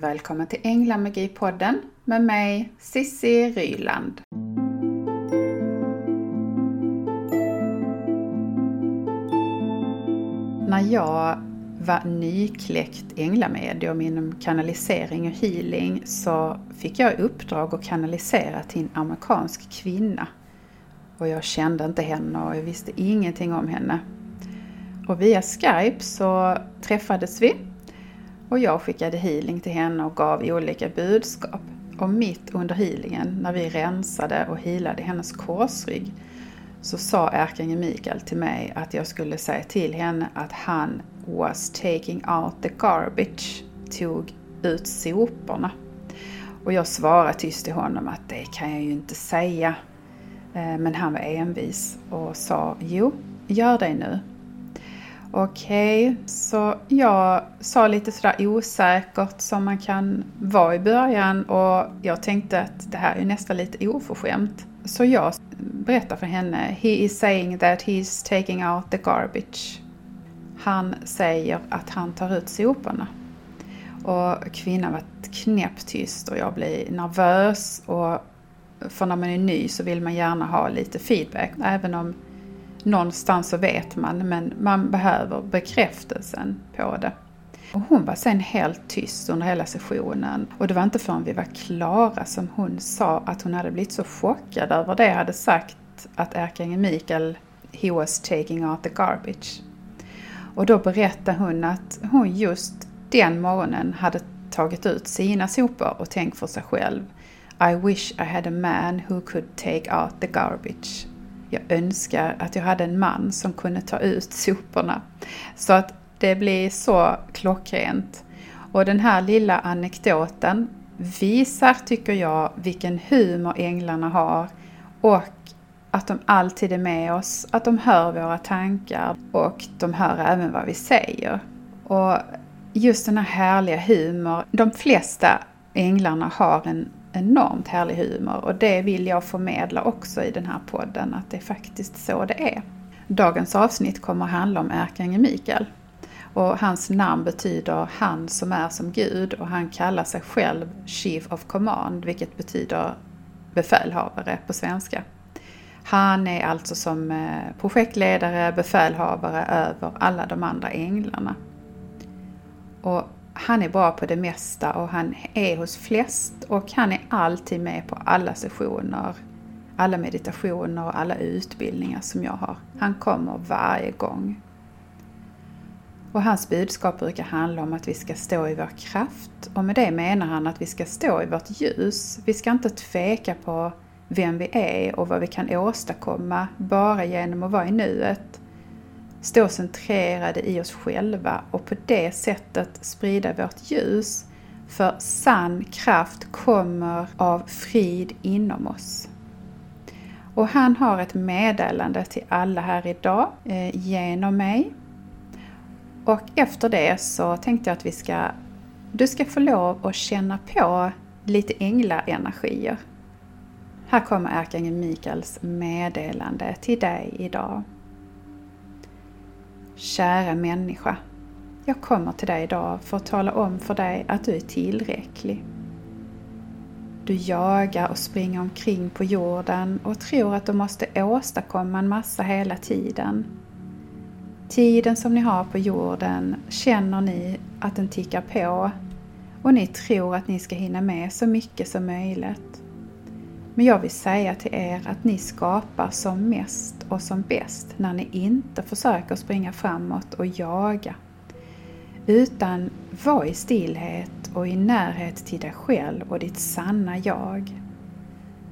Välkommen till Änglamagi-podden med mig Sissi Ryland. När jag var nykläckt änglamedium inom kanalisering och healing så fick jag i uppdrag att kanalisera till en amerikansk kvinna. Och jag kände inte henne och jag visste ingenting om henne. Och via Skype så träffades vi och jag skickade healing till henne och gav olika budskap. Och mitt under healingen, när vi rensade och healade hennes korsrygg, så sa ärkeängeln Mikael till mig att jag skulle säga till henne att han was taking out the garbage, tog ut soporna. Och jag svarade tyst till honom att det kan jag ju inte säga. Eh, men han var envis och sa jo, gör det nu. Okej, okay, så jag sa lite sådär osäkert som man kan vara i början och jag tänkte att det här är nästan lite oförskämt. Så jag berättade för henne, he is saying that he is taking out the garbage. Han säger att han tar ut soporna. Och kvinnan var knäpptyst och jag blev nervös och för när man är ny så vill man gärna ha lite feedback. Även om någonstans så vet man, men man behöver bekräftelsen på det. Och hon var sen helt tyst under hela sessionen och det var inte förrän vi var klara som hon sa att hon hade blivit så chockad över det jag hade sagt att ärkeängeln Mikael, he was taking out the garbage. Och då berättade hon att hon just den morgonen hade tagit ut sina sopor och tänkt för sig själv I wish I had a man who could take out the garbage jag önskar att jag hade en man som kunde ta ut soporna. Så att det blir så klockrent. Och den här lilla anekdoten visar, tycker jag, vilken humor änglarna har och att de alltid är med oss, att de hör våra tankar och de hör även vad vi säger. Och just den här härliga humor, de flesta änglarna har en enormt härlig humor och det vill jag förmedla också i den här podden, att det är faktiskt så det är. Dagens avsnitt kommer att handla om ärkeängeln Mikael. Och hans namn betyder han som är som Gud och han kallar sig själv Chief of Command, vilket betyder befälhavare på svenska. Han är alltså som eh, projektledare, befälhavare över alla de andra änglarna. Och han är bra på det mesta och han är hos flest och han är alltid med på alla sessioner, alla meditationer och alla utbildningar som jag har. Han kommer varje gång. Och hans budskap brukar handla om att vi ska stå i vår kraft och med det menar han att vi ska stå i vårt ljus. Vi ska inte tveka på vem vi är och vad vi kan åstadkomma bara genom att vara i nuet stå centrerade i oss själva och på det sättet sprida vårt ljus. För sann kraft kommer av frid inom oss. Och han har ett meddelande till alla här idag eh, genom mig. Och efter det så tänkte jag att vi ska, du ska få lov att känna på lite änglaenergier. Här kommer ärkeängeln Mikaels meddelande till dig idag. Kära människa, jag kommer till dig idag för att tala om för dig att du är tillräcklig. Du jagar och springer omkring på jorden och tror att du måste åstadkomma en massa hela tiden. Tiden som ni har på jorden känner ni att den tickar på och ni tror att ni ska hinna med så mycket som möjligt. Men jag vill säga till er att ni skapar som mest och som bäst när ni inte försöker springa framåt och jaga. Utan var i stillhet och i närhet till dig själv och ditt sanna jag.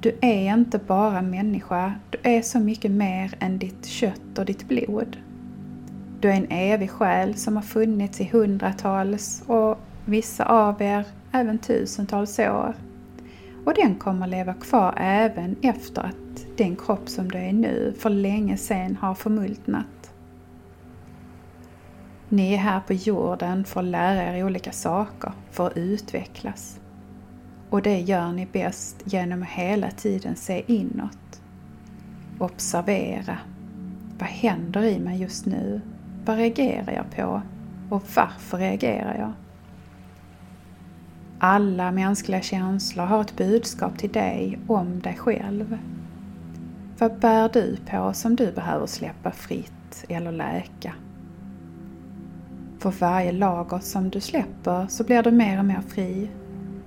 Du är inte bara människa, du är så mycket mer än ditt kött och ditt blod. Du är en evig själ som har funnits i hundratals och vissa av er även tusentals år. Och den kommer leva kvar även efter att den kropp som du är nu för länge sedan har förmultnat. Ni är här på jorden för att lära er olika saker, för att utvecklas. Och det gör ni bäst genom att hela tiden se inåt. Observera. Vad händer i mig just nu? Vad reagerar jag på? Och varför reagerar jag? Alla mänskliga känslor har ett budskap till dig om dig själv. Vad bär du på som du behöver släppa fritt eller läka? För varje lager som du släpper så blir du mer och mer fri,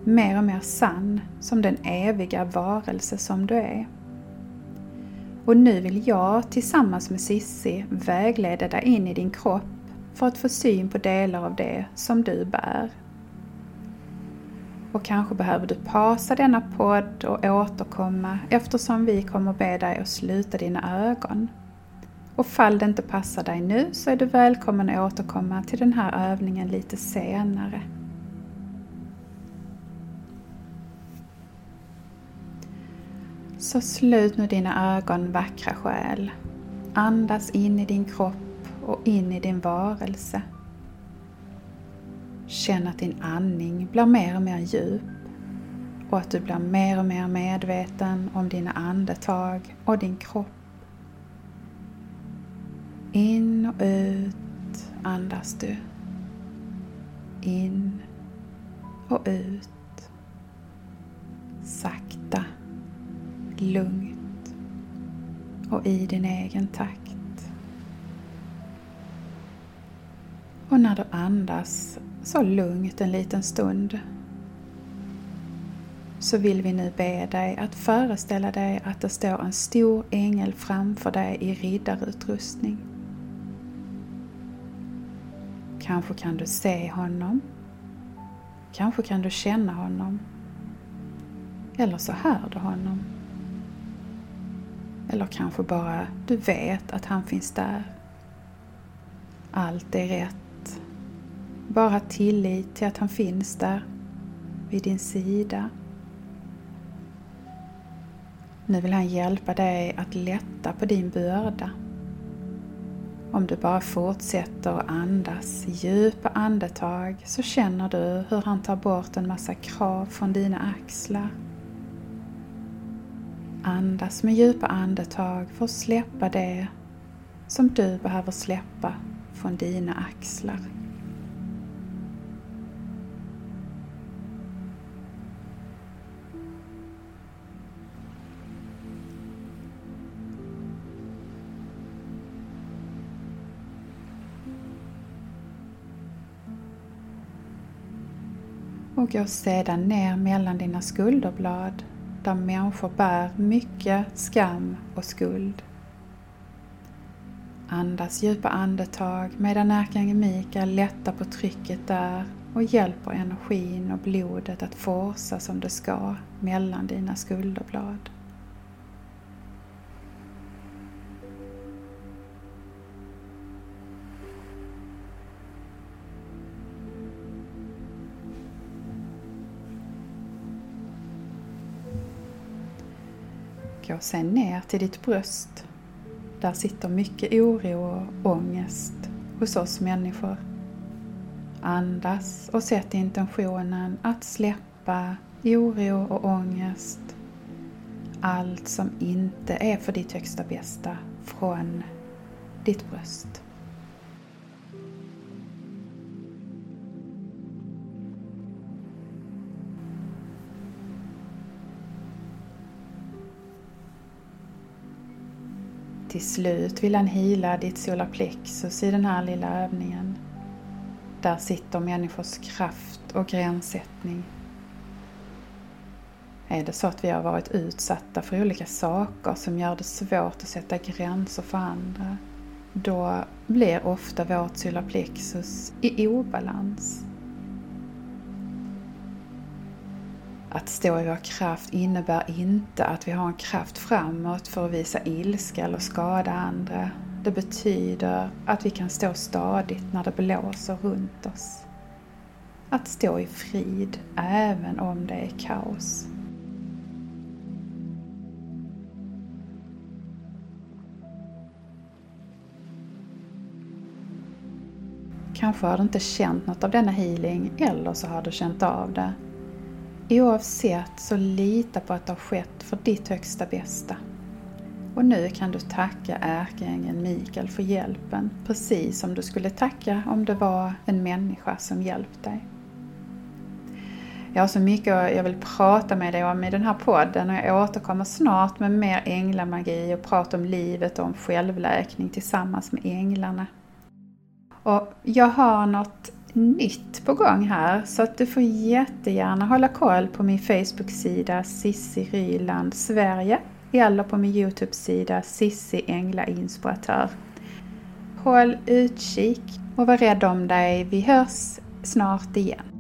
mer och mer sann som den eviga varelse som du är. Och nu vill jag tillsammans med Sissi vägleda dig in i din kropp för att få syn på delar av det som du bär. Och kanske behöver du pausa denna podd och återkomma eftersom vi kommer be dig att sluta dina ögon. Och fall det inte passar dig nu så är du välkommen att återkomma till den här övningen lite senare. Så slut nu dina ögon vackra själ. Andas in i din kropp och in i din varelse. Känn att din andning blir mer och mer djup och att du blir mer och mer medveten om dina andetag och din kropp. In och ut andas du. In och ut. Sakta, lugnt och i din egen takt. Och när du andas så lugnt en liten stund så vill vi nu be dig att föreställa dig att det står en stor ängel framför dig i riddarutrustning. Kanske kan du se honom. Kanske kan du känna honom. Eller så hör du honom. Eller kanske bara du vet att han finns där. Allt är rätt. Bara tillit till att han finns där vid din sida. Nu vill han hjälpa dig att lätta på din börda. Om du bara fortsätter att andas djupa andetag så känner du hur han tar bort en massa krav från dina axlar. Andas med djupa andetag för att släppa det som du behöver släppa från dina axlar. Och gå sedan ner mellan dina skulderblad där människor bär mycket skam och skuld. Andas djupa andetag medan ärkeängeln Mikael lättar på trycket där och hjälper energin och blodet att forsa som det ska mellan dina skulderblad. Gå sen ner till ditt bröst. Där sitter mycket oro och ångest hos oss människor. Andas och sätt intentionen att släppa oro och ångest. Allt som inte är för ditt högsta bästa från ditt bröst. Till slut vill han hila ditt solarplexus i den här lilla övningen. Där sitter människors kraft och gränssättning. Är det så att vi har varit utsatta för olika saker som gör det svårt att sätta gränser för andra, då blir ofta vårt solarplexus i obalans. Att stå i vår kraft innebär inte att vi har en kraft framåt för att visa ilska eller skada andra. Det betyder att vi kan stå stadigt när det blåser runt oss. Att stå i frid även om det är kaos. Kanske har du inte känt något av denna healing eller så har du känt av det Oavsett så lita på att det har skett för ditt högsta bästa. Och nu kan du tacka ärkeängeln Mikael för hjälpen, precis som du skulle tacka om det var en människa som hjälpt dig. Jag har så mycket jag vill prata med dig om i den här podden och jag återkommer snart med mer änglamagi och prata om livet och om självläkning tillsammans med änglarna. Och jag har något nytt på gång här så att du får jättegärna hålla koll på min Facebook-sida Sissi Ryland Sverige eller på min Youtube-sida Sissi Ängla Inspiratör. Håll utkik och var rädd om dig. Vi hörs snart igen.